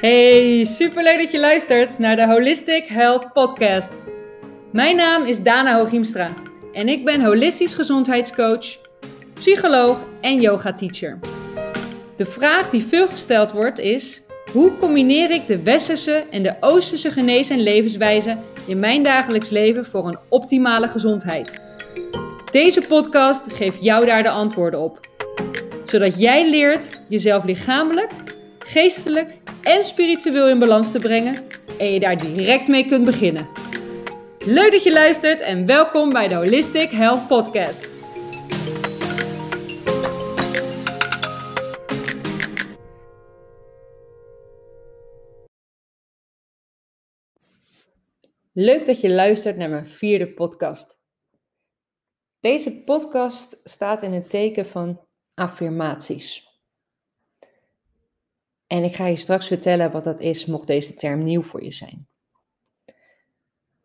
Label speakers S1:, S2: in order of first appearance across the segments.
S1: Hey, superleuk dat je luistert naar de Holistic Health Podcast. Mijn naam is Dana Hooghiemstra en ik ben holistisch gezondheidscoach, psycholoog en yoga teacher. De vraag die veel gesteld wordt is: hoe combineer ik de westerse en de oosterse genees- en levenswijze in mijn dagelijks leven voor een optimale gezondheid? Deze podcast geeft jou daar de antwoorden op, zodat jij leert jezelf lichamelijk, geestelijk en spiritueel in balans te brengen en je daar direct mee kunt beginnen. Leuk dat je luistert en welkom bij de Holistic Health Podcast. Leuk dat je luistert naar mijn vierde podcast. Deze podcast staat in het teken van affirmaties. En ik ga je straks vertellen wat dat is, mocht deze term nieuw voor je zijn.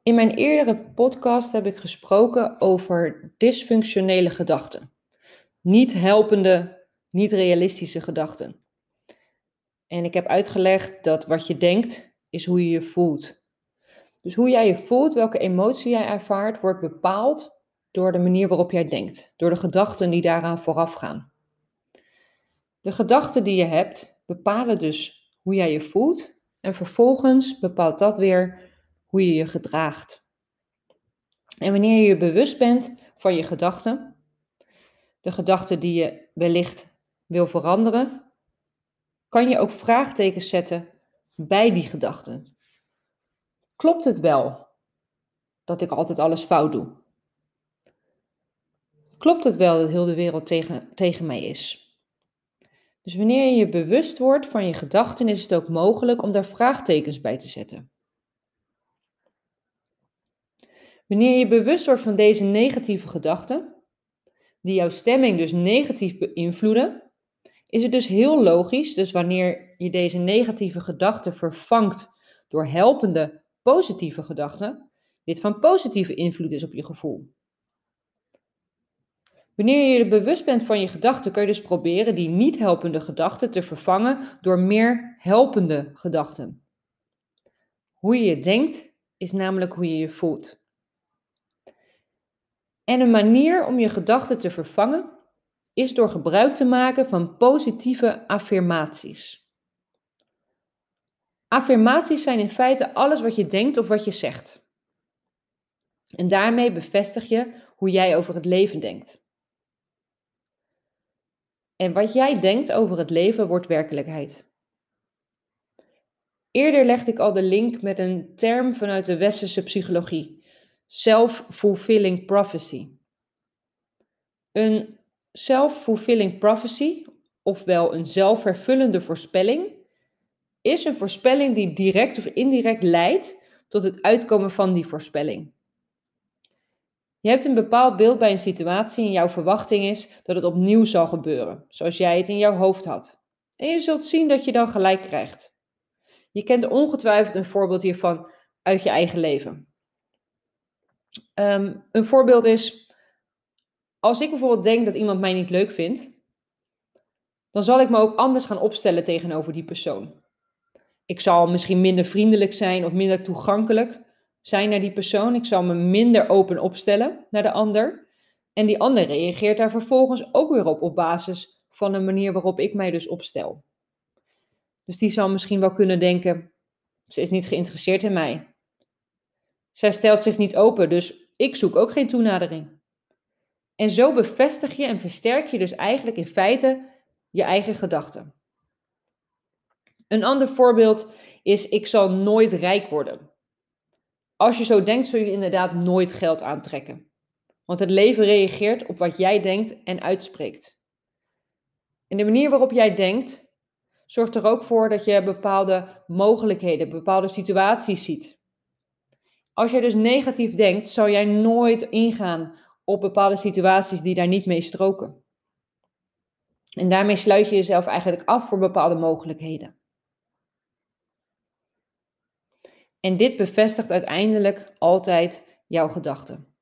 S1: In mijn eerdere podcast heb ik gesproken over dysfunctionele gedachten. Niet helpende, niet realistische gedachten. En ik heb uitgelegd dat wat je denkt is hoe je je voelt. Dus hoe jij je voelt, welke emotie jij ervaart, wordt bepaald door de manier waarop jij denkt, door de gedachten die daaraan vooraf gaan. De gedachten die je hebt bepalen dus hoe jij je voelt en vervolgens bepaalt dat weer hoe je je gedraagt. En wanneer je bewust bent van je gedachten, de gedachten die je wellicht wil veranderen, kan je ook vraagtekens zetten bij die gedachten. Klopt het wel dat ik altijd alles fout doe? Klopt het wel dat heel de wereld tegen, tegen mij is? Dus wanneer je je bewust wordt van je gedachten, is het ook mogelijk om daar vraagtekens bij te zetten. Wanneer je bewust wordt van deze negatieve gedachten, die jouw stemming dus negatief beïnvloeden, is het dus heel logisch, dus wanneer je deze negatieve gedachten vervangt door helpende, positieve gedachten, dit van positieve invloed is op je gevoel. Wanneer je je bewust bent van je gedachten, kun je dus proberen die niet helpende gedachten te vervangen door meer helpende gedachten. Hoe je denkt is namelijk hoe je je voelt. En een manier om je gedachten te vervangen is door gebruik te maken van positieve affirmaties. Affirmaties zijn in feite alles wat je denkt of wat je zegt. En daarmee bevestig je hoe jij over het leven denkt. En wat jij denkt over het leven wordt werkelijkheid. Eerder legde ik al de link met een term vanuit de westerse psychologie: self-fulfilling prophecy. Een self-fulfilling prophecy, ofwel een zelfvervullende voorspelling, is een voorspelling die direct of indirect leidt tot het uitkomen van die voorspelling. Je hebt een bepaald beeld bij een situatie en jouw verwachting is dat het opnieuw zal gebeuren, zoals jij het in jouw hoofd had. En je zult zien dat je dan gelijk krijgt. Je kent ongetwijfeld een voorbeeld hiervan uit je eigen leven. Um, een voorbeeld is, als ik bijvoorbeeld denk dat iemand mij niet leuk vindt, dan zal ik me ook anders gaan opstellen tegenover die persoon. Ik zal misschien minder vriendelijk zijn of minder toegankelijk, zijn naar die persoon. Ik zal me minder open opstellen naar de ander. En die ander reageert daar vervolgens ook weer op op basis van de manier waarop ik mij dus opstel. Dus die zal misschien wel kunnen denken: ze is niet geïnteresseerd in mij. Zij stelt zich niet open, dus ik zoek ook geen toenadering. En zo bevestig je en versterk je dus eigenlijk in feite je eigen gedachten. Een ander voorbeeld is: ik zal nooit rijk worden. Als je zo denkt, zul je inderdaad nooit geld aantrekken. Want het leven reageert op wat jij denkt en uitspreekt. En de manier waarop jij denkt, zorgt er ook voor dat je bepaalde mogelijkheden, bepaalde situaties ziet. Als jij dus negatief denkt, zou jij nooit ingaan op bepaalde situaties die daar niet mee stroken. En daarmee sluit je jezelf eigenlijk af voor bepaalde mogelijkheden. En dit bevestigt uiteindelijk altijd jouw gedachten.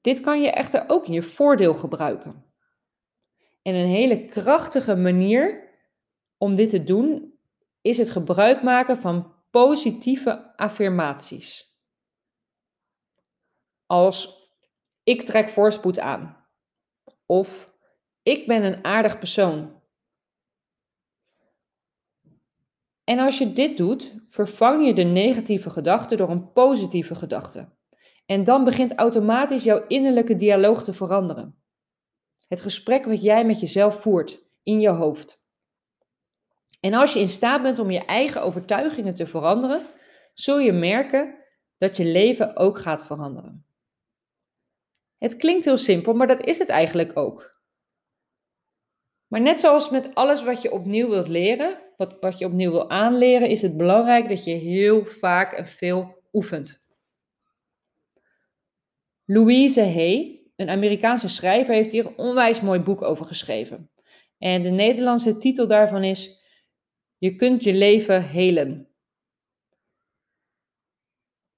S1: Dit kan je echter ook in je voordeel gebruiken. En een hele krachtige manier om dit te doen is het gebruik maken van positieve affirmaties. Als ik trek voorspoed aan. Of ik ben een aardig persoon. En als je dit doet, vervang je de negatieve gedachte door een positieve gedachte. En dan begint automatisch jouw innerlijke dialoog te veranderen. Het gesprek wat jij met jezelf voert in je hoofd. En als je in staat bent om je eigen overtuigingen te veranderen, zul je merken dat je leven ook gaat veranderen. Het klinkt heel simpel, maar dat is het eigenlijk ook. Maar net zoals met alles wat je opnieuw wilt leren, wat, wat je opnieuw wil aanleren, is het belangrijk dat je heel vaak en veel oefent. Louise Hay, een Amerikaanse schrijver, heeft hier een onwijs mooi boek over geschreven. En de Nederlandse titel daarvan is Je kunt je leven helen.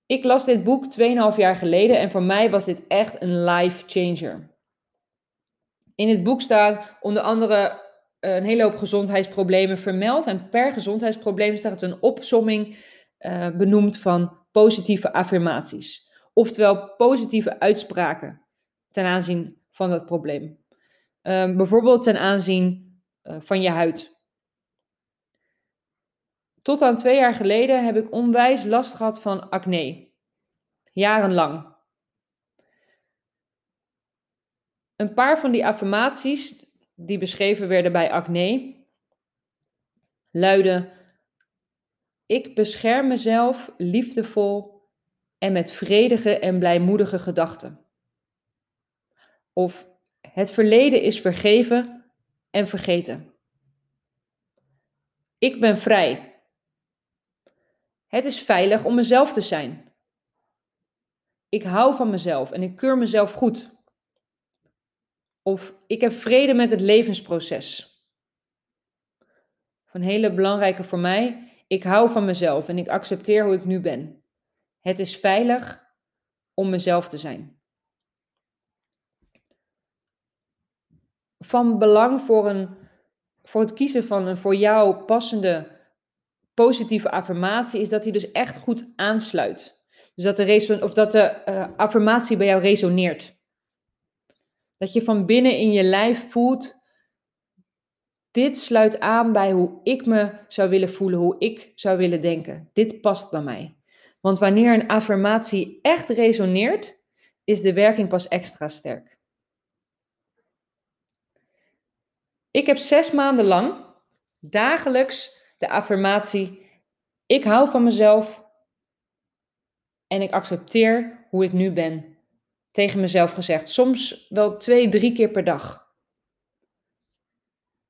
S1: Ik las dit boek 2,5 jaar geleden en voor mij was dit echt een life changer. In het boek staan onder andere eh, een hele hoop gezondheidsproblemen vermeld. En per gezondheidsprobleem staat een opsomming uh, benoemd van positieve affirmaties. Oftewel positieve uitspraken ten aanzien van dat probleem. Uh, bijvoorbeeld ten aanzien uh, van je huid. Tot aan twee jaar geleden heb ik onwijs last gehad van acne. Jarenlang. Een paar van die affirmaties die beschreven werden bij acne luiden: Ik bescherm mezelf liefdevol en met vredige en blijmoedige gedachten. Of het verleden is vergeven en vergeten. Ik ben vrij. Het is veilig om mezelf te zijn. Ik hou van mezelf en ik keur mezelf goed. Of ik heb vrede met het levensproces. Een hele belangrijke voor mij. Ik hou van mezelf en ik accepteer hoe ik nu ben. Het is veilig om mezelf te zijn. Van belang voor, een, voor het kiezen van een voor jou passende positieve affirmatie is dat die dus echt goed aansluit. Dus dat de, of dat de uh, affirmatie bij jou resoneert. Dat je van binnen in je lijf voelt, dit sluit aan bij hoe ik me zou willen voelen, hoe ik zou willen denken. Dit past bij mij. Want wanneer een affirmatie echt resoneert, is de werking pas extra sterk. Ik heb zes maanden lang dagelijks de affirmatie: ik hou van mezelf en ik accepteer hoe ik nu ben tegen mezelf gezegd. Soms wel twee, drie keer per dag.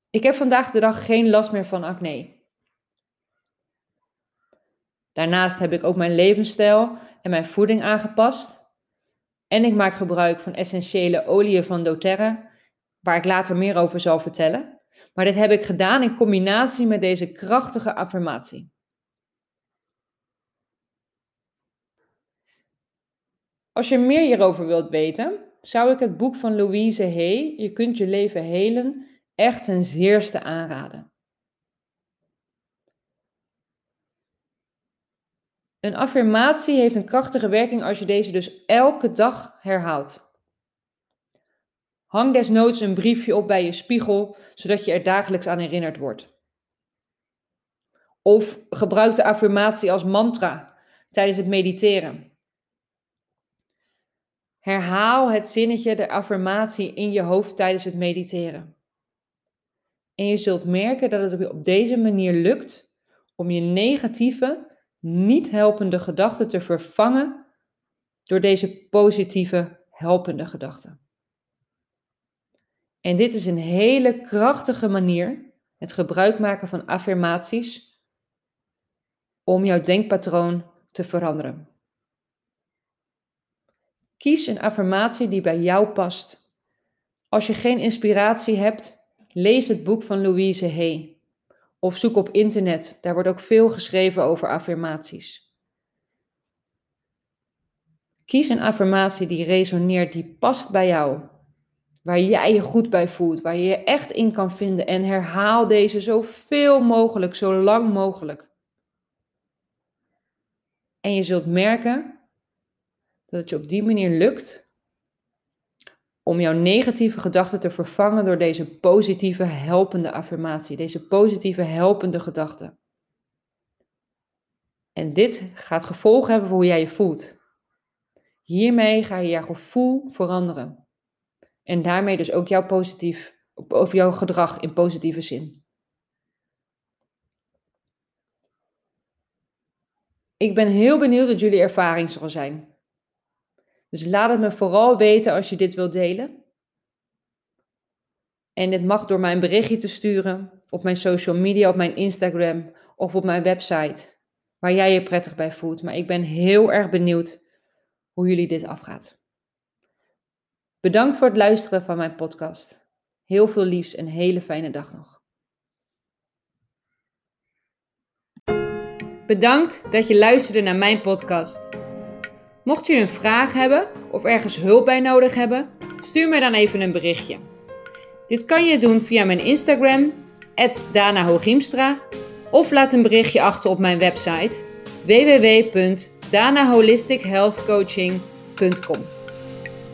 S1: Ik heb vandaag de dag geen last meer van acne. Daarnaast heb ik ook mijn levensstijl en mijn voeding aangepast. En ik maak gebruik van essentiële oliën van doTERRA, waar ik later meer over zal vertellen. Maar dit heb ik gedaan in combinatie met deze krachtige affirmatie. Als je meer hierover wilt weten, zou ik het boek van Louise Hay, Je kunt je leven helen, echt ten zeerste aanraden. Een affirmatie heeft een krachtige werking als je deze dus elke dag herhaalt. Hang desnoods een briefje op bij je spiegel, zodat je er dagelijks aan herinnerd wordt. Of gebruik de affirmatie als mantra tijdens het mediteren. Herhaal het zinnetje, de affirmatie in je hoofd tijdens het mediteren. En je zult merken dat het op deze manier lukt om je negatieve, niet helpende gedachten te vervangen door deze positieve, helpende gedachten. En dit is een hele krachtige manier, het gebruik maken van affirmaties, om jouw denkpatroon te veranderen. Kies een affirmatie die bij jou past. Als je geen inspiratie hebt, lees het boek van Louise Hay. Of zoek op internet, daar wordt ook veel geschreven over affirmaties. Kies een affirmatie die resoneert, die past bij jou. waar jij je goed bij voelt, waar je je echt in kan vinden en herhaal deze zoveel mogelijk, zo lang mogelijk. En je zult merken dat het je op die manier lukt om jouw negatieve gedachten te vervangen door deze positieve helpende affirmatie, deze positieve helpende gedachte. En dit gaat gevolgen hebben voor hoe jij je voelt. Hiermee ga je jouw gevoel veranderen. En daarmee dus ook jouw positief, of jouw gedrag in positieve zin. Ik ben heel benieuwd wat jullie ervaring zal zijn. Dus laat het me vooral weten als je dit wilt delen. En dit mag door mijn berichtje te sturen op mijn social media, op mijn Instagram of op mijn website, waar jij je prettig bij voelt. Maar ik ben heel erg benieuwd hoe jullie dit afgaat. Bedankt voor het luisteren van mijn podcast. Heel veel liefs en hele fijne dag nog. Bedankt dat je luisterde naar mijn podcast. Mocht je een vraag hebben of ergens hulp bij nodig hebben, stuur mij dan even een berichtje. Dit kan je doen via mijn Instagram, Dana of laat een berichtje achter op mijn website www.danaholistichealthcoaching.com.